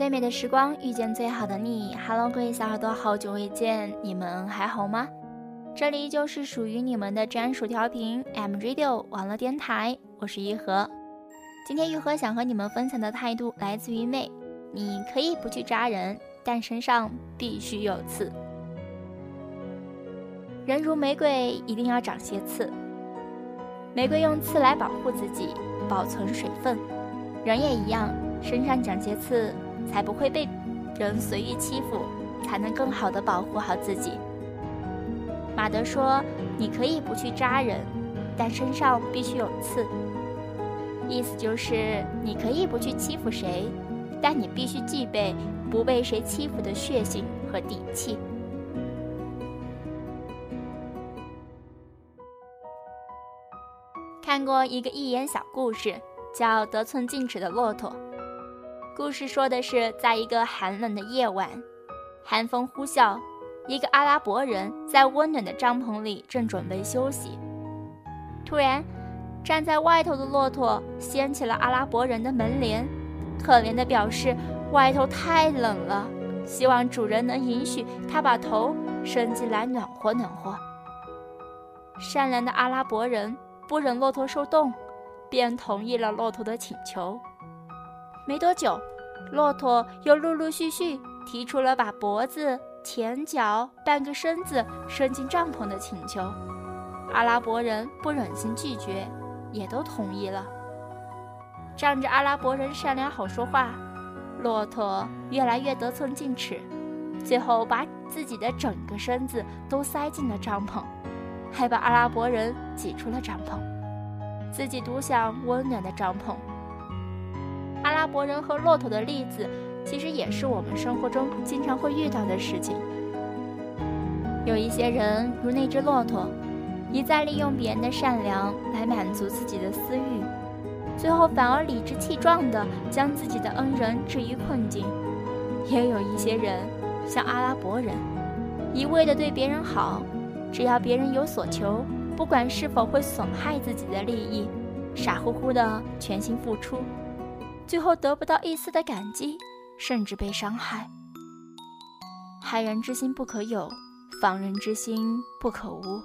最美的时光遇见最好的你，Hello，各位小耳朵，好久未见，你们还好吗？这里就是属于你们的专属调频 M Radio 网络电台，我是玉和。今天玉和想和你们分享的态度来自于妹，你可以不去扎人，但身上必须有刺。人如玫瑰，一定要长些刺。玫瑰用刺来保护自己，保存水分。人也一样，身上长些刺，才不会被人随意欺负，才能更好的保护好自己。马德说：“你可以不去扎人，但身上必须有刺。”意思就是你可以不去欺负谁，但你必须具备不被谁欺负的血性和底气。看过一个寓言小故事。叫得寸进尺的骆驼。故事说的是，在一个寒冷的夜晚，寒风呼啸，一个阿拉伯人在温暖的帐篷里正准备休息。突然，站在外头的骆驼掀起了阿拉伯人的门帘，可怜地表示外头太冷了，希望主人能允许他把头伸进来暖和暖和。善良的阿拉伯人不忍骆驼受冻。便同意了骆驼的请求。没多久，骆驼又陆陆续续提出了把脖子、前脚、半个身子伸进帐篷的请求。阿拉伯人不忍心拒绝，也都同意了。仗着阿拉伯人善良好说话，骆驼越来越得寸进尺，最后把自己的整个身子都塞进了帐篷，还把阿拉伯人挤出了帐篷。自己独享温暖的帐篷。阿拉伯人和骆驼的例子，其实也是我们生活中经常会遇到的事情。有一些人如那只骆驼，一再利用别人的善良来满足自己的私欲，最后反而理直气壮地将自己的恩人置于困境。也有一些人像阿拉伯人，一味地对别人好，只要别人有所求。不管是否会损害自己的利益，傻乎乎的全心付出，最后得不到一丝的感激，甚至被伤害。害人之心不可有，防人之心不可无。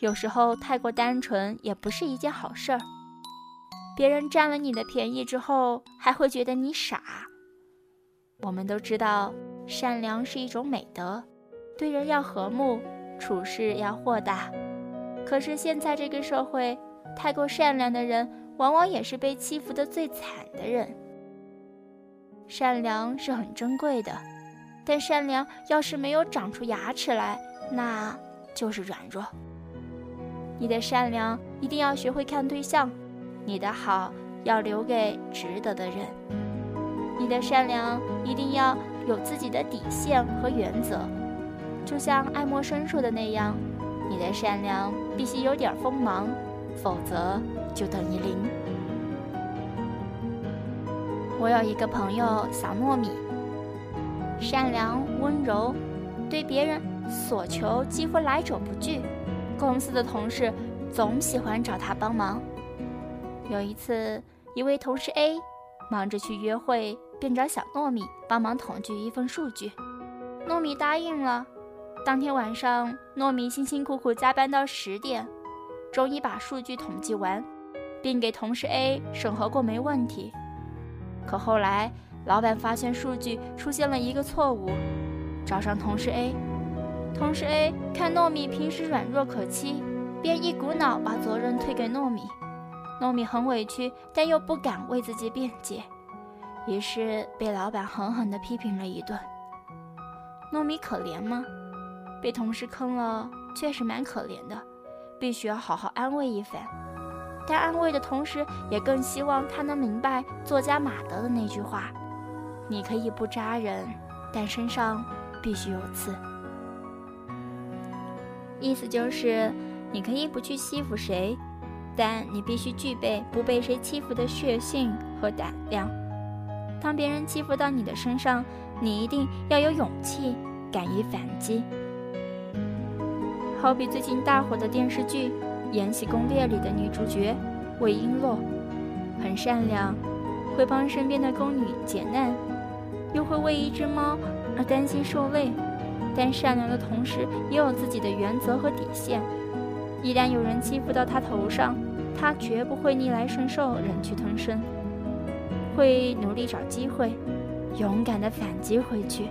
有时候太过单纯也不是一件好事儿。别人占了你的便宜之后，还会觉得你傻。我们都知道，善良是一种美德，对人要和睦，处事要豁达。可是现在这个社会，太过善良的人，往往也是被欺负的最惨的人。善良是很珍贵的，但善良要是没有长出牙齿来，那就是软弱。你的善良一定要学会看对象，你的好要留给值得的人。你的善良一定要有自己的底线和原则，就像爱默生说的那样。你的善良必须有点锋芒，否则就等于零。我有一个朋友小糯米，善良温柔，对别人所求几乎来者不拒。公司的同事总喜欢找他帮忙。有一次，一位同事 A 忙着去约会，便找小糯米帮忙统计一份数据。糯米答应了。当天晚上，糯米辛辛苦苦加班到十点，终于把数据统计完，并给同事 A 审核过没问题。可后来，老板发现数据出现了一个错误，找上同事 A。同事 A 看糯米平时软弱可欺，便一股脑把责任推给糯米。糯米很委屈，但又不敢为自己辩解，于是被老板狠狠地批评了一顿。糯米可怜吗？被同事坑了，确实蛮可怜的，必须要好好安慰一番。但安慰的同时，也更希望他能明白作家马德的那句话：“你可以不扎人，但身上必须有刺。”意思就是，你可以不去欺负谁，但你必须具备不被谁欺负的血性和胆量。当别人欺负到你的身上，你一定要有勇气，敢于反击。好比最近大火的电视剧《延禧攻略》里的女主角魏璎珞，很善良，会帮身边的宫女解难，又会为一只猫而担心受累。但善良的同时，也有自己的原则和底线。一旦有人欺负到她头上，她绝不会逆来顺受、忍气吞声，会努力找机会，勇敢地反击回去。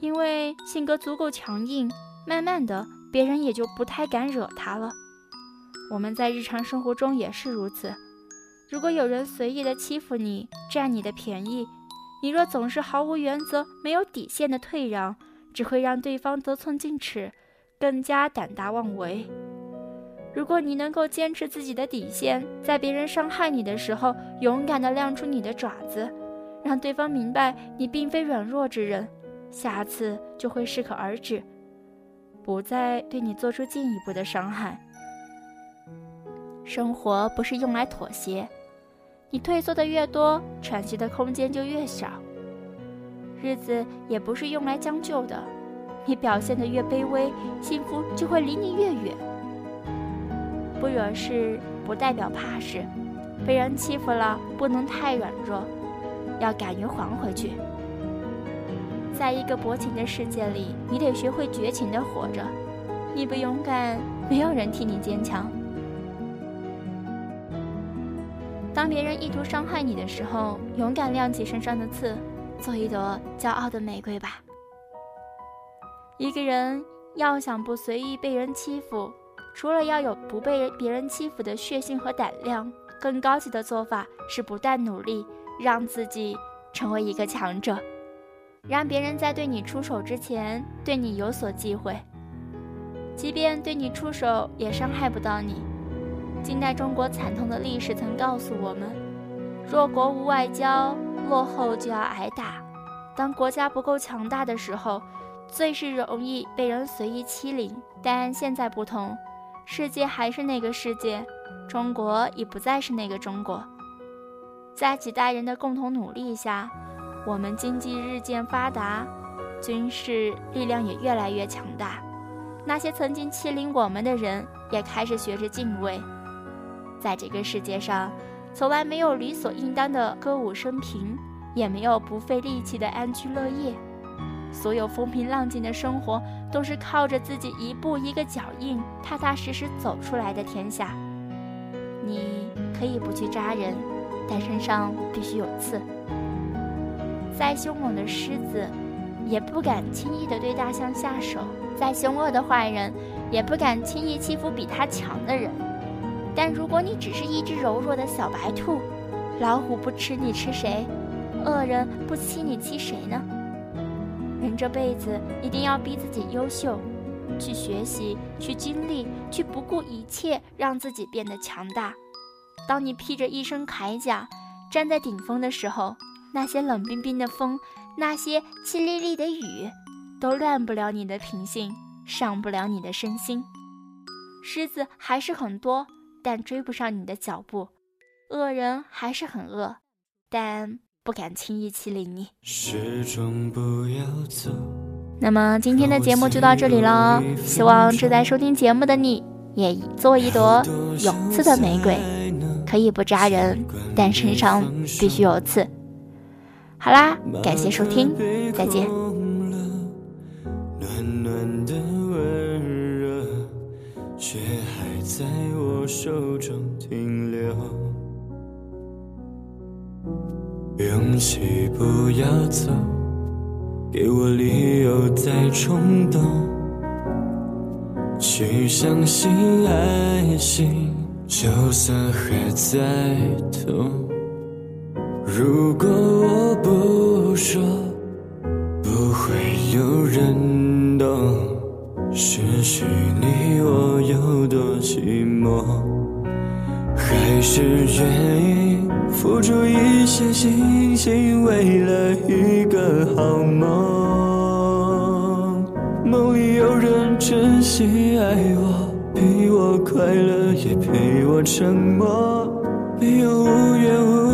因为性格足够强硬，慢慢的，别人也就不太敢惹他了。我们在日常生活中也是如此。如果有人随意的欺负你，占你的便宜，你若总是毫无原则、没有底线的退让，只会让对方得寸进尺，更加胆大妄为。如果你能够坚持自己的底线，在别人伤害你的时候，勇敢地亮出你的爪子，让对方明白你并非软弱之人，下次就会适可而止，不再对你做出进一步的伤害。生活不是用来妥协，你退缩的越多，喘息的空间就越小。日子也不是用来将就的，你表现得越卑微，幸福就会离你越远。不惹事不代表怕事，被人欺负了不能太软弱，要敢于还回去。在一个薄情的世界里，你得学会绝情的活着。你不勇敢，没有人替你坚强。当别人意图伤害你的时候，勇敢亮起身上的刺。做一朵骄傲的玫瑰吧。一个人要想不随意被人欺负，除了要有不被别人欺负的血性和胆量，更高级的做法是不断努力，让自己成为一个强者，让别人在对你出手之前对你有所忌讳，即便对你出手也伤害不到你。近代中国惨痛的历史曾告诉我们：弱国无外交。落后就要挨打。当国家不够强大的时候，最是容易被人随意欺凌。但现在不同，世界还是那个世界，中国已不再是那个中国。在几代人的共同努力下，我们经济日渐发达，军事力量也越来越强大。那些曾经欺凌我们的人，也开始学着敬畏。在这个世界上。从来没有理所应当的歌舞升平，也没有不费力气的安居乐业。所有风平浪静的生活，都是靠着自己一步一个脚印，踏踏实实走出来的天下。你可以不去扎人，但身上必须有刺。再凶猛的狮子，也不敢轻易的对大象下手；再凶恶的坏人，也不敢轻易欺负比他强的人。但如果你只是一只柔弱的小白兔，老虎不吃你吃谁？恶人不欺你欺谁呢？人这辈子一定要逼自己优秀，去学习，去经历，去不顾一切让自己变得强大。当你披着一身铠甲站在顶峰的时候，那些冷冰冰的风，那些淅沥沥的雨，都乱不了你的品性，伤不了你的身心。狮子还是很多。但追不上你的脚步，恶人还是很恶，但不敢轻易欺凌你。始终不要走那么今天的节目就到这里了，希望正在收听节目的你也做一朵有刺的玫瑰，可以不扎人，但身上必须有刺。好啦，感谢收听，再见。暖暖的温热，却还在我手中停留，勇气不要走，给我理由再冲动，去相信爱情，就算还在痛。如果我不说，不会有人懂。失去你，我有多寂寞？还是愿意付出一些心情，为了一个好梦。梦里有人真心爱我，陪我快乐，也陪我沉默。没有无缘无，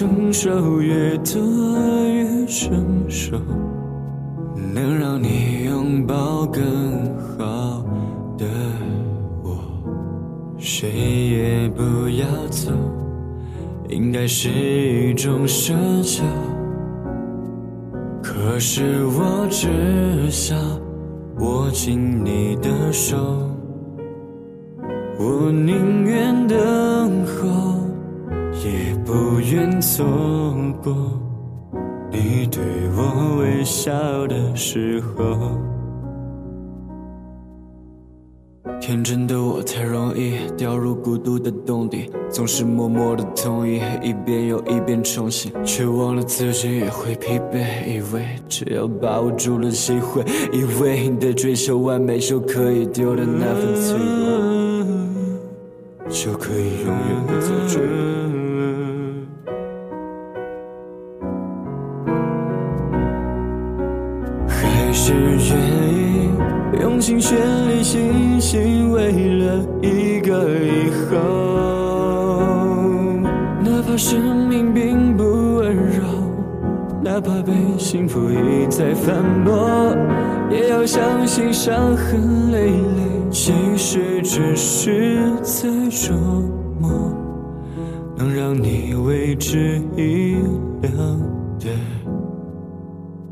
承受越多越成熟。能让你拥抱更好的我，谁也不要走，应该是一种奢求。可是我只想握紧你的手，我宁愿等候，也不愿错过你对我微笑的时候。天真的我太容易掉入孤独的洞底，总是默默的同意，一遍又一遍重新，却忘了自己也会疲惫。以为只要把握住了机会，以为你的追求完美就可以丢的那份脆弱，就可以永远的走住。还只愿意用尽全力信心，为了一个以后。哪怕生命并不温柔，哪怕被幸福一再反驳，也要相信伤痕累累，其实只是在琢磨，能让你为之一亮的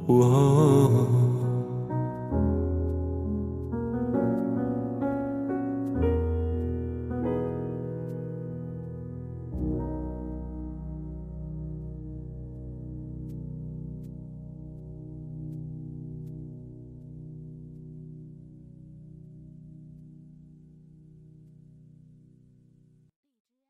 我。